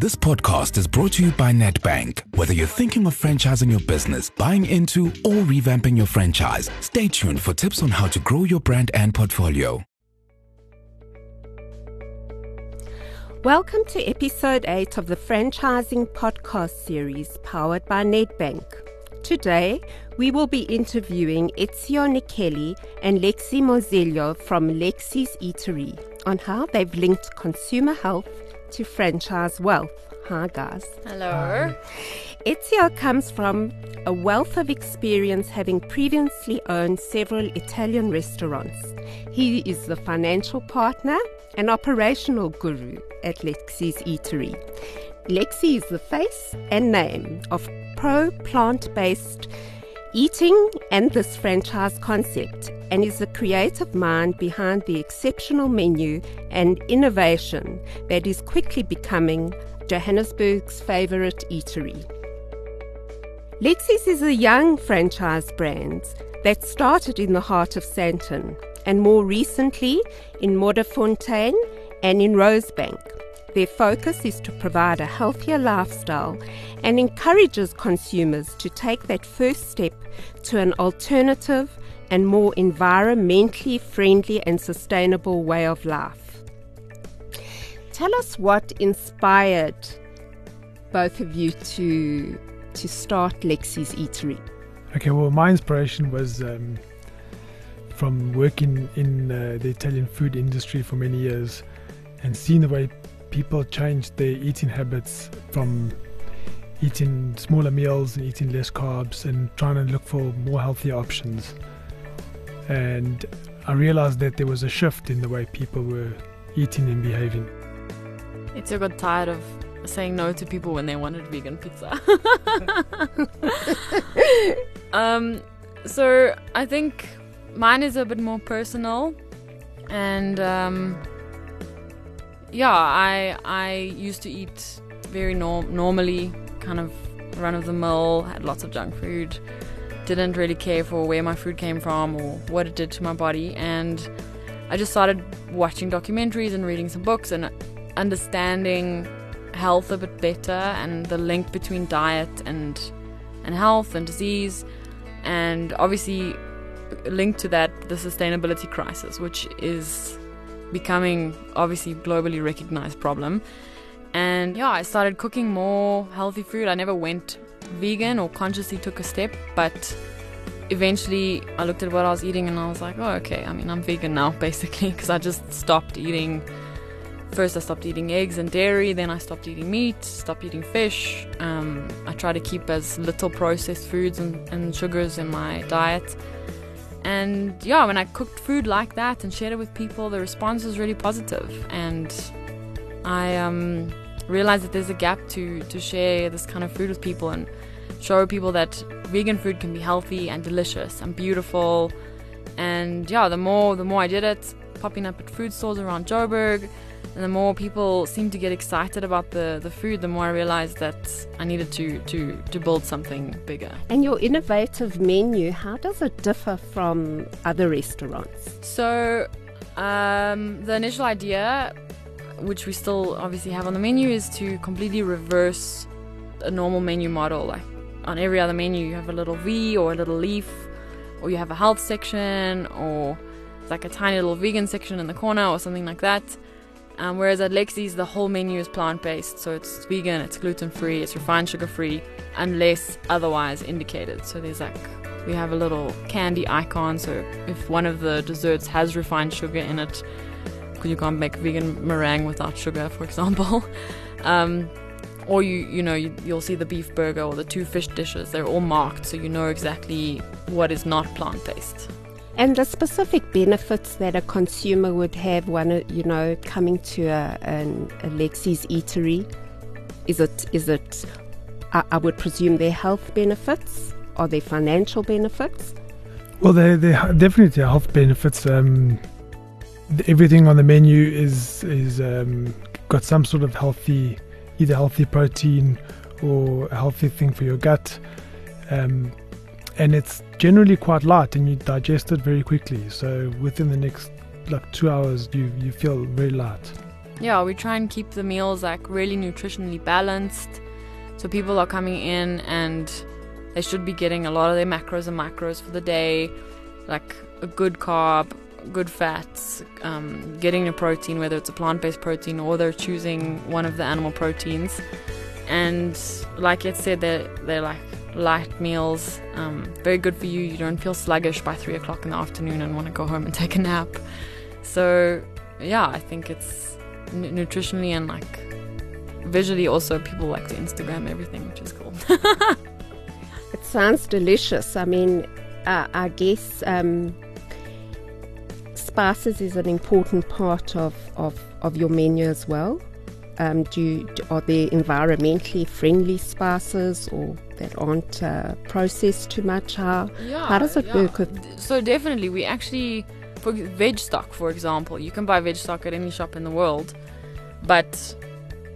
This podcast is brought to you by Nedbank. Whether you're thinking of franchising your business, buying into, or revamping your franchise, stay tuned for tips on how to grow your brand and portfolio. Welcome to episode 8 of the Franchising Podcast series powered by Nedbank. Today, we will be interviewing Ezio Nikeli and Lexi Mozello from Lexi's Eatery on how they've linked consumer health to franchise wealth. Hi, guys. Hello. Ezio comes from a wealth of experience having previously owned several Italian restaurants. He is the financial partner and operational guru at Lexi's Eatery. Lexi is the face and name of pro plant based eating and this franchise concept and is the creative mind behind the exceptional menu and innovation that is quickly becoming Johannesburg's favorite eatery. Lexi's is a young franchise brand that started in the heart of Sandton and more recently in Modderfontein and in Rosebank. Their focus is to provide a healthier lifestyle and encourages consumers to take that first step to an alternative and more environmentally friendly and sustainable way of life. Tell us what inspired both of you to to start Lexi's Eatery. Okay, well, my inspiration was um, from working in uh, the Italian food industry for many years and seeing the way people changed their eating habits from eating smaller meals and eating less carbs and trying to look for more healthier options. And I realized that there was a shift in the way people were eating and behaving. It's got tired of saying no to people when they wanted vegan pizza. um, so I think mine is a bit more personal, and um, yeah, I I used to eat very norm- normally, kind of run of the mill, had lots of junk food, didn't really care for where my food came from or what it did to my body, and I just started watching documentaries and reading some books and understanding health a bit better and the link between diet and and health and disease and obviously linked to that the sustainability crisis which is becoming obviously globally recognized problem and yeah i started cooking more healthy food i never went vegan or consciously took a step but eventually i looked at what i was eating and i was like oh okay i mean i'm vegan now basically because i just stopped eating first I stopped eating eggs and dairy, then I stopped eating meat, stopped eating fish. Um, I try to keep as little processed foods and, and, sugars in my diet. And yeah, when I cooked food like that and shared it with people, the response was really positive. And I um, realized that there's a gap to, to share this kind of food with people and show people that vegan food can be healthy and delicious and beautiful. And yeah, the more the more I did it, popping up at food stores around Joburg, and the more people seemed to get excited about the, the food, the more I realized that I needed to, to, to build something bigger. And your innovative menu, how does it differ from other restaurants? So, um, the initial idea, which we still obviously have on the menu, is to completely reverse a normal menu model. Like on every other menu, you have a little V or a little leaf, or you have a health section, or like a tiny little vegan section in the corner, or something like that. Um, whereas at Lexi's, the whole menu is plant based, so it's vegan, it's gluten free, it's refined sugar free, unless otherwise indicated. So there's like, we have a little candy icon, so if one of the desserts has refined sugar in it, because you can't make vegan meringue without sugar, for example. um, or you, you know, you, you'll see the beef burger or the two fish dishes, they're all marked, so you know exactly what is not plant based and the specific benefits that a consumer would have when you know coming to a, an, Lexi's eatery. Is it is it? I, I would presume their health benefits or their financial benefits. Well, they they definitely health benefits. Um, everything on the menu is is um, got some sort of healthy, either healthy protein or a healthy thing for your gut. Um, and it's generally quite light and you digest it very quickly. So within the next like two hours, you you feel very light. yeah, we try and keep the meals like really nutritionally balanced. So people are coming in and they should be getting a lot of their macros and micros for the day, like a good carb, good fats, um, getting a protein, whether it's a plant based protein or they're choosing one of the animal proteins. And like it said, they're, they're like light meals, um, very good for you. You don't feel sluggish by three o'clock in the afternoon and want to go home and take a nap. So, yeah, I think it's n- nutritionally and like visually also people like to Instagram everything, which is cool. it sounds delicious. I mean, uh, I guess um, spices is an important part of, of, of your menu as well. Um, do are there environmentally friendly spices or that aren't uh, processed too much? How yeah, how does it yeah. work? With So definitely, we actually for veg stock, for example, you can buy veg stock at any shop in the world, but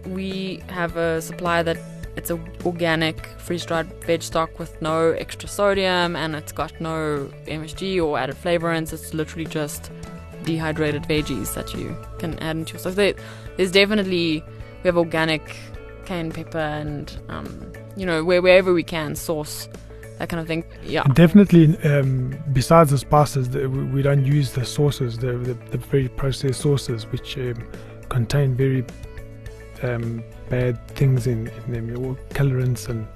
we have a supplier that it's a organic freeze-dried veg stock with no extra sodium and it's got no MSG or added flavorants. It's literally just dehydrated veggies that you can add into your. There, there's definitely we have organic cayenne pepper and um, you know where, wherever we can source that kind of thing. Yeah. Definitely, um, besides the spices, the, we don't use the sauces, the, the, the very processed sauces, which um, contain very um, bad things in, in them, all colorants and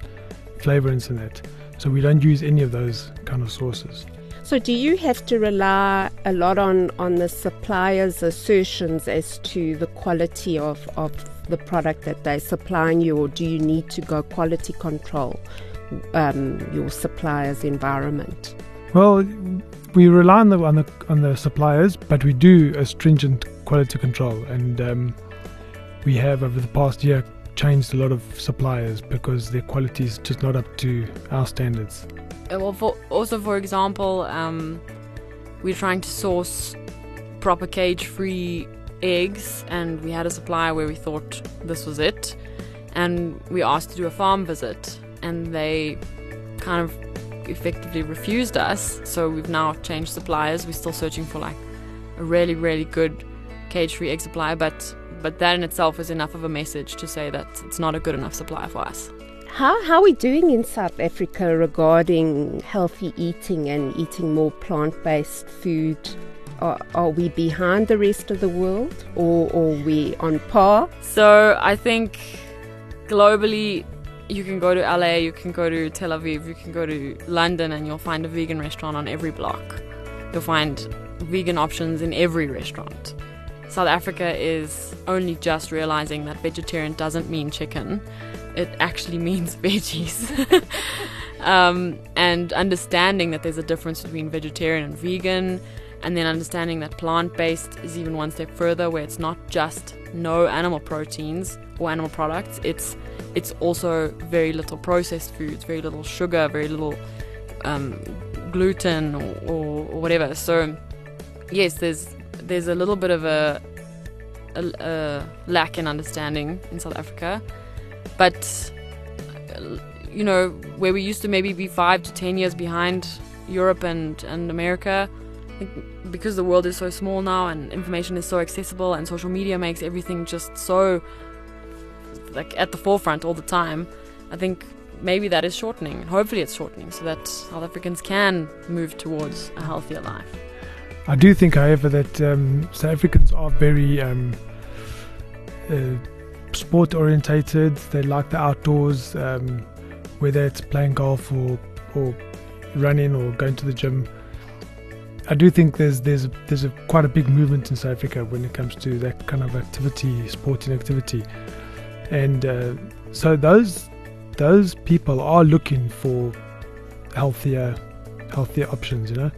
flavorants in that. So we don't use any of those kind of sauces. So, do you have to rely a lot on, on the supplier's assertions as to the quality of, of the product that they're supplying you, or do you need to go quality control um, your supplier's environment? Well, we rely on the, on the on the suppliers, but we do a stringent quality control, and um, we have over the past year changed a lot of suppliers because their quality is just not up to our standards. Uh, well, for, also for example, um, we're trying to source proper cage-free eggs, and we had a supplier where we thought this was it, and we asked to do a farm visit, and they kind of effectively refused us. So we've now changed suppliers. We're still searching for like a really, really good cage-free egg supplier, but but that in itself is enough of a message to say that it's not a good enough supplier for us. How, how are we doing in South Africa regarding healthy eating and eating more plant based food? Are, are we behind the rest of the world or, or are we on par? So I think globally, you can go to LA, you can go to Tel Aviv, you can go to London, and you'll find a vegan restaurant on every block. You'll find vegan options in every restaurant. South Africa is only just realizing that vegetarian doesn't mean chicken, it actually means veggies. um, and understanding that there's a difference between vegetarian and vegan, and then understanding that plant based is even one step further, where it's not just no animal proteins or animal products, it's it's also very little processed foods, very little sugar, very little um, gluten or, or, or whatever. So, yes, there's there's a little bit of a, a, a lack in understanding in South Africa, but you know where we used to maybe be five to ten years behind Europe and and America. Because the world is so small now and information is so accessible and social media makes everything just so like at the forefront all the time. I think maybe that is shortening. Hopefully, it's shortening so that South Africans can move towards a healthier life. I do think, however, that um, South Africans are very um, uh, sport orientated. They like the outdoors, um, whether it's playing golf or, or running or going to the gym. I do think there's there's there's a, quite a big movement in South Africa when it comes to that kind of activity, sporting activity, and uh, so those those people are looking for healthier healthier options. You know.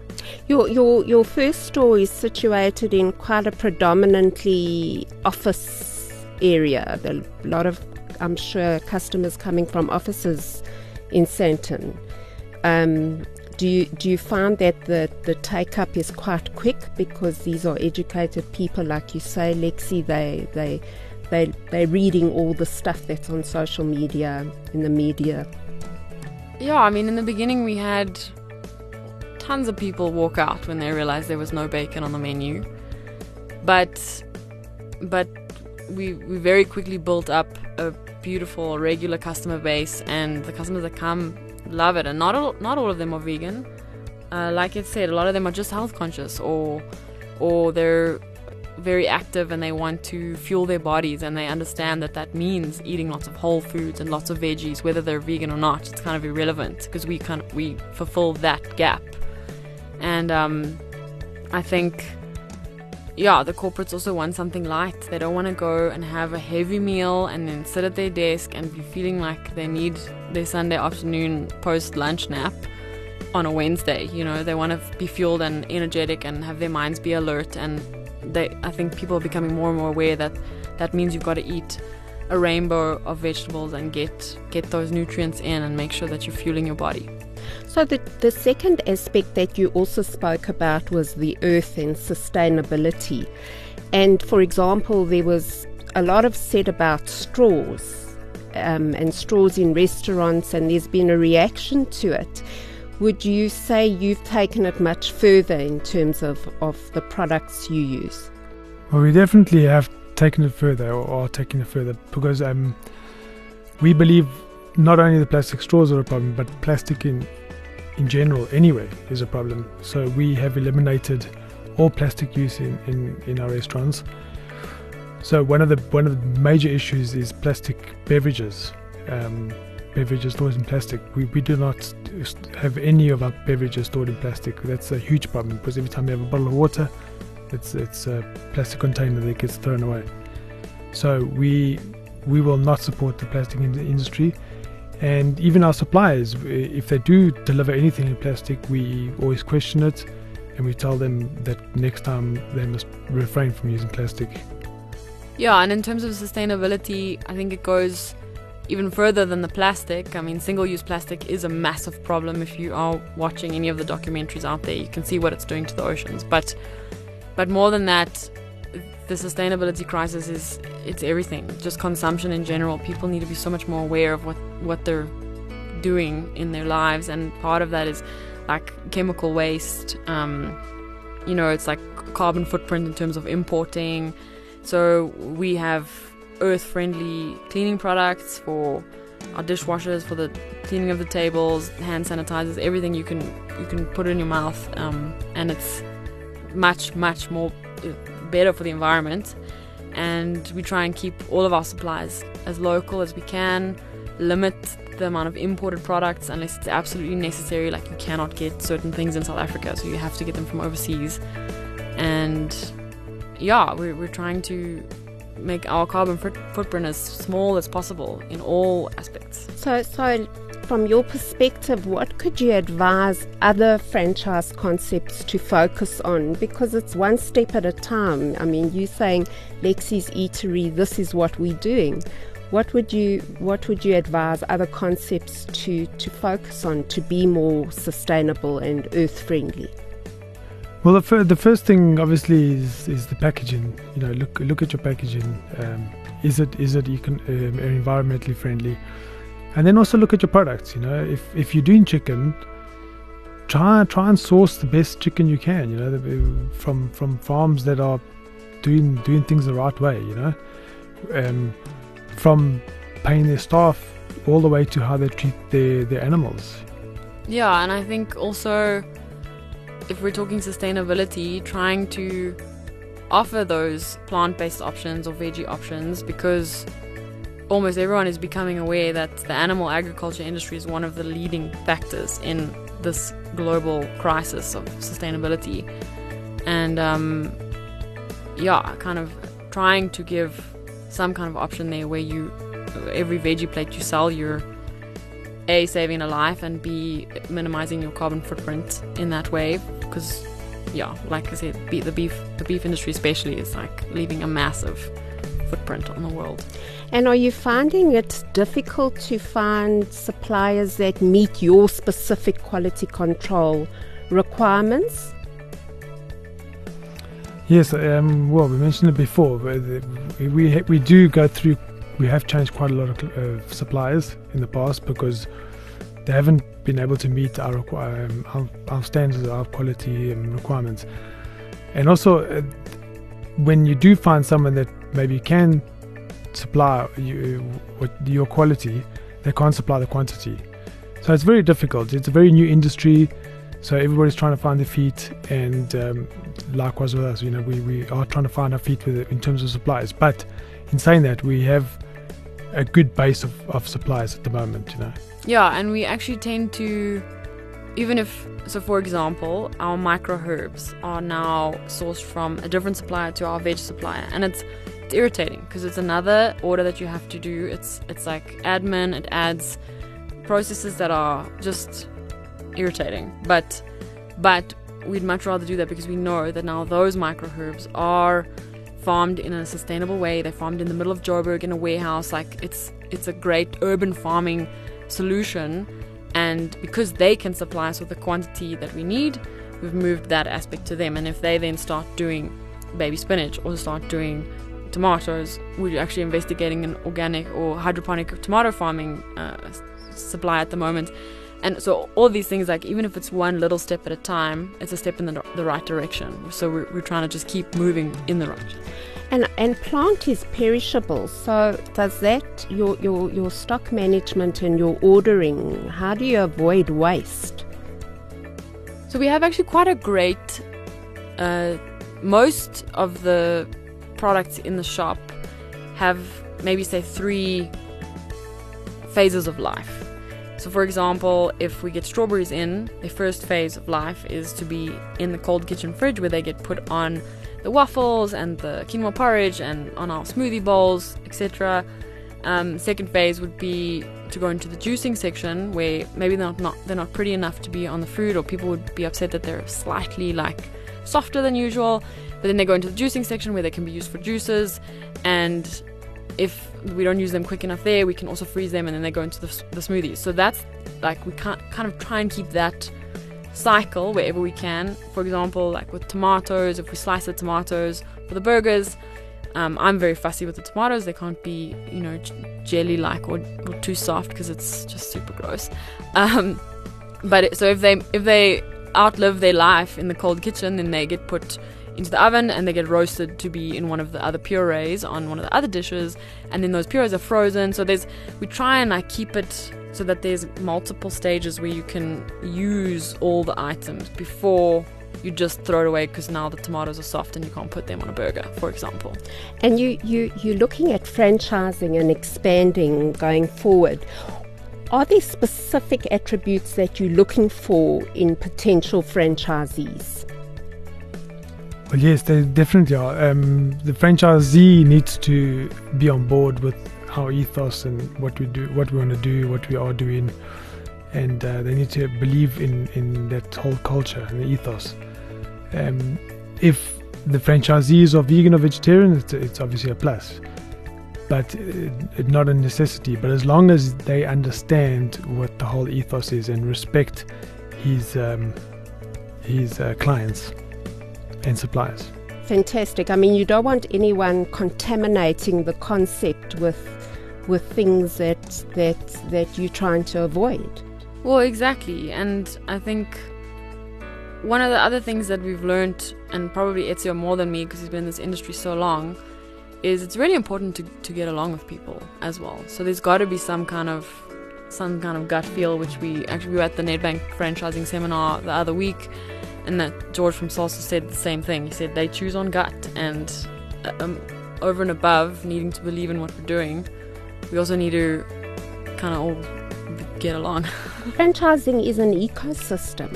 Your your your first store is situated in quite a predominantly office area. There are a lot of I'm sure customers coming from offices in Sandton. Um, do you do you find that the, the take up is quite quick because these are educated people like you say, Lexi, they they they they're reading all the stuff that's on social media in the media. Yeah, I mean in the beginning we had tons of people walk out when they realize there was no bacon on the menu. But but we we very quickly built up a beautiful regular customer base, and the customers that come love it. And not all, not all of them are vegan. Uh, like I said, a lot of them are just health conscious, or or they're very active and they want to fuel their bodies and they understand that that means eating lots of whole foods and lots of veggies whether they're vegan or not it's kind of irrelevant because we kind of we fulfill that gap and um, i think yeah the corporates also want something light. They don't want to go and have a heavy meal and then sit at their desk and be feeling like they need their sunday afternoon post lunch nap on a wednesday you know? They want to be fueled and energetic and have their minds be alert. And they, I think people are becoming more and more aware that that means you've got to eat a rainbow of vegetables and get get those nutrients in and make sure that you're fueling your body. So the the second aspect that you also spoke about was the earth and sustainability. And for example, there was a lot of said about straws um, and straws in restaurants, and there's been a reaction to it. Would you say you've taken it much further in terms of, of the products you use? Well, we definitely have taken it further or are taking it further because um, we believe not only the plastic straws are a problem, but plastic in, in general anyway is a problem. So we have eliminated all plastic use in, in, in our restaurants. So one of the one of the major issues is plastic beverages. Um, beverages stored in plastic. We, we do not have any of our beverages stored in plastic. That's a huge problem because every time you have a bottle of water, it's it's a plastic container that gets thrown away. So we we will not support the plastic in industry, and even our suppliers, if they do deliver anything in plastic, we always question it, and we tell them that next time they must refrain from using plastic. Yeah, and in terms of sustainability, I think it goes even further than the plastic. I mean, single use plastic is a massive problem. If you are watching any of the documentaries out there, you can see what it's doing to the oceans. But, but more than that, the sustainability crisis is it's everything. Just consumption in general. People need to be so much more aware of what, what they're doing in their lives. And part of that is like chemical waste. Um, you know, it's like carbon footprint in terms of importing. So we have earth friendly cleaning products for our dishwashers, for the cleaning of the tables, hand sanitizers, everything you can you can put in your mouth, um, and it's much much more uh, better for the environment. And we try and keep all of our supplies as local as we can. Limit the amount of imported products unless it's absolutely necessary. Like you cannot get certain things in South Africa, so you have to get them from overseas. And yeah, we're, we're trying to make our carbon footprint as small as possible in all aspects. So, so from your perspective, what could you advise other franchise concepts to focus on? Because it's one step at a time. I mean, you saying Lexi's Eatery, this is what we're doing. What would you What would you advise other concepts to to focus on to be more sustainable and earth friendly? Well, the, fir- the first thing obviously is, is the packaging. You know, look look at your packaging. Um, is it is it econ- um, environmentally friendly? And then also look at your products. You know, if if you're doing chicken, try try and source the best chicken you can. You know, from from farms that are doing doing things the right way. You know, um, from paying their staff all the way to how they treat their their animals. Yeah, and I think also if we're talking sustainability, trying to offer those plant based options or veggie options because almost everyone is becoming aware that the animal agriculture industry is one of the leading factors in this global crisis of sustainability. And um, yeah, kind of trying to give some kind of option there where you, every veggie plate you sell, you're a saving a life and b minimizing your carbon footprint in that way. Because yeah like i said the beef the beef industry especially is like leaving a massive footprint on the world. And are you finding it difficult to find suppliers that meet your specific quality control requirements yes um, well we mentioned it before we, we do go through we have changed quite a lot of uh, suppliers in the past because they haven't been able to meet our, um, our, our, standards, our quality and requirements. And also, uh, when you do find someone that maybe can supply you, your quality, they can't supply the quantity. So it's very difficult. It's a very new industry, so everybody's trying to find their feet, and um, likewise with us, you know, we, we are trying to find our feet with it in terms of supplies. But in saying that, we have a good base of, of suppliers at the moment, you know. Yeah, and we actually tend to, even if, so for example, our micro herbs are now sourced from a different supplier to our veg supplier, and it's it's irritating because it's another order that you have to do. It's it's like admin. It adds processes that are just irritating. But but we'd much rather do that because we know that now those micro herbs are farmed in a sustainable way. They're farmed in the middle of Joburg in a warehouse. Like it's it's a great urban farming solution. And because they can supply us with the quantity that we need, we've moved that aspect to them. And if they then start doing baby spinach or start doing tomatoes, we're actually investigating an organic or hydroponic tomato farming uh, supply at the moment. And so all these things, like even if it's one little step at a time, it's a step in the, the right direction. So we're, we're trying to just keep moving in the right. And and plant is perishable. So does that your your your stock management and your ordering? How do you avoid waste? So we have actually quite a great. Uh, most of the products in the shop have maybe say three phases of life. So, for example, if we get strawberries in, the first phase of life is to be in the cold kitchen fridge where they get put on the waffles and the quinoa porridge and on our smoothie bowls, etc. Um, second phase would be to go into the juicing section where maybe they're not, not they're not pretty enough to be on the fruit, or people would be upset that they're slightly like softer than usual. But then they go into the juicing section where they can be used for juices, and if we don't use them quick enough there, we can also freeze them and then they go into the, the smoothies. So that's like we can't kind of try and keep that cycle wherever we can. For example, like with tomatoes, if we slice the tomatoes for the burgers, um, I'm very fussy with the tomatoes. They can't be, you know, jelly like or, or, too soft because it's just super gross. Um, but it, so if they if they outlive their life in the cold kitchen, then they get put into the oven and they get roasted to be in one of the other purees on one of the other dishes and then those purees are frozen so there's we try and like keep it so that there's multiple stages where you can use all the items before you just throw it away because now the tomatoes are soft and you can't put them on a burger, for example. And you, you, you're looking at franchising and expanding going forward. Are there specific attributes that you're looking for in potential franchisees? Well, yes, they definitely are. Um, the franchisee needs to be on board with our ethos and what we do, what we want to do, what we are doing, and uh, they need to believe in in that whole culture and the ethos. Um, if the franchisees are vegan or vegetarian, it's, it's obviously a plus, but uh, not a necessity. But as long as they understand what the whole ethos is and respect his um, his uh, clients and suppliers. Fantastic. I mean, you don't want anyone contaminating the concept with with things that that that you're trying to avoid. Well, exactly. And I think one of the other things that we've learned, and probably Ezio more than me because he's been in this industry so long, is it's really important to, to get along with people as well. So there's got to be some kind of some kind of gut feel, which we actually we were at the Nedbank franchising seminar the other week, and that George from Salsa said the same thing. He said they choose on gut, and uh, um, over and above needing to believe in what we're doing, we also need to kind of all get along. Franchising is an ecosystem,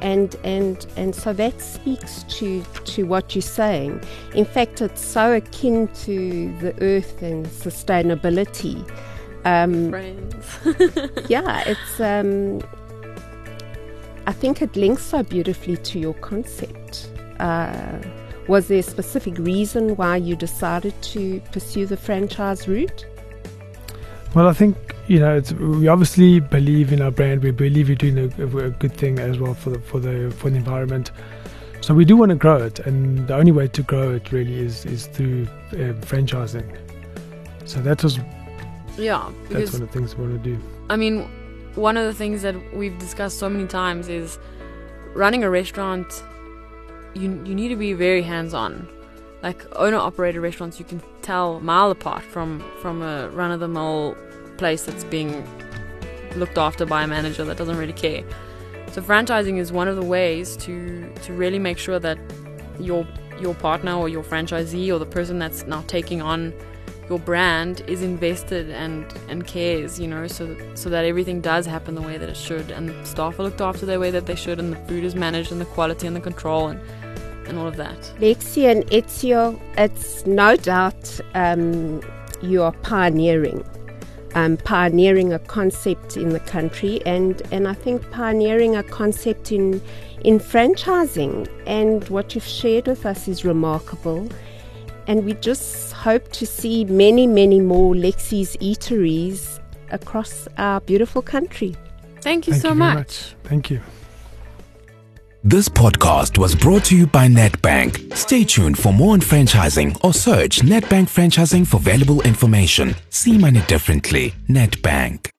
and and and so that speaks to to what you're saying. In fact, it's so akin to the earth and sustainability. Um, Friends. yeah, it's. Um, I think it links so beautifully to your concept. Uh, was there a specific reason why you decided to pursue the franchise route? Well, I think you know we obviously believe in our brand. We believe we're doing a, a, good thing as well for the for the for the environment. So we do want to grow it, and the only way to grow it really is is through uh, franchising. So that was yeah. That's one of the things we want to do. I mean, one of the things that we've discussed so many times is running a restaurant you you need to be very hands on like owner operator restaurants you can tell mile apart from from a run of the mill place that's being looked after by a manager that doesn't really care. So franchising is one of the ways to to really make sure that your your partner or your franchisee or the person that's now taking on your brand is invested and and cares, you know, so that, so that everything does happen the way that it should, and the staff are looked after the way that they should, and the food is managed, and the quality and the control, and and all of that. Lexi and Ezio, it's no doubt um, you are pioneering. Um, pioneering a concept in the country, and, and I think pioneering a concept in in franchising. And what you've shared with us is remarkable. And we just hope to see many, many more Lexi's eateries across our beautiful country. Thank you Thank so you very much. much. Thank you. This podcast was brought to you by Nedbank. Stay tuned for more on franchising or search Nedbank Franchising for valuable information. See money differently. Nedbank.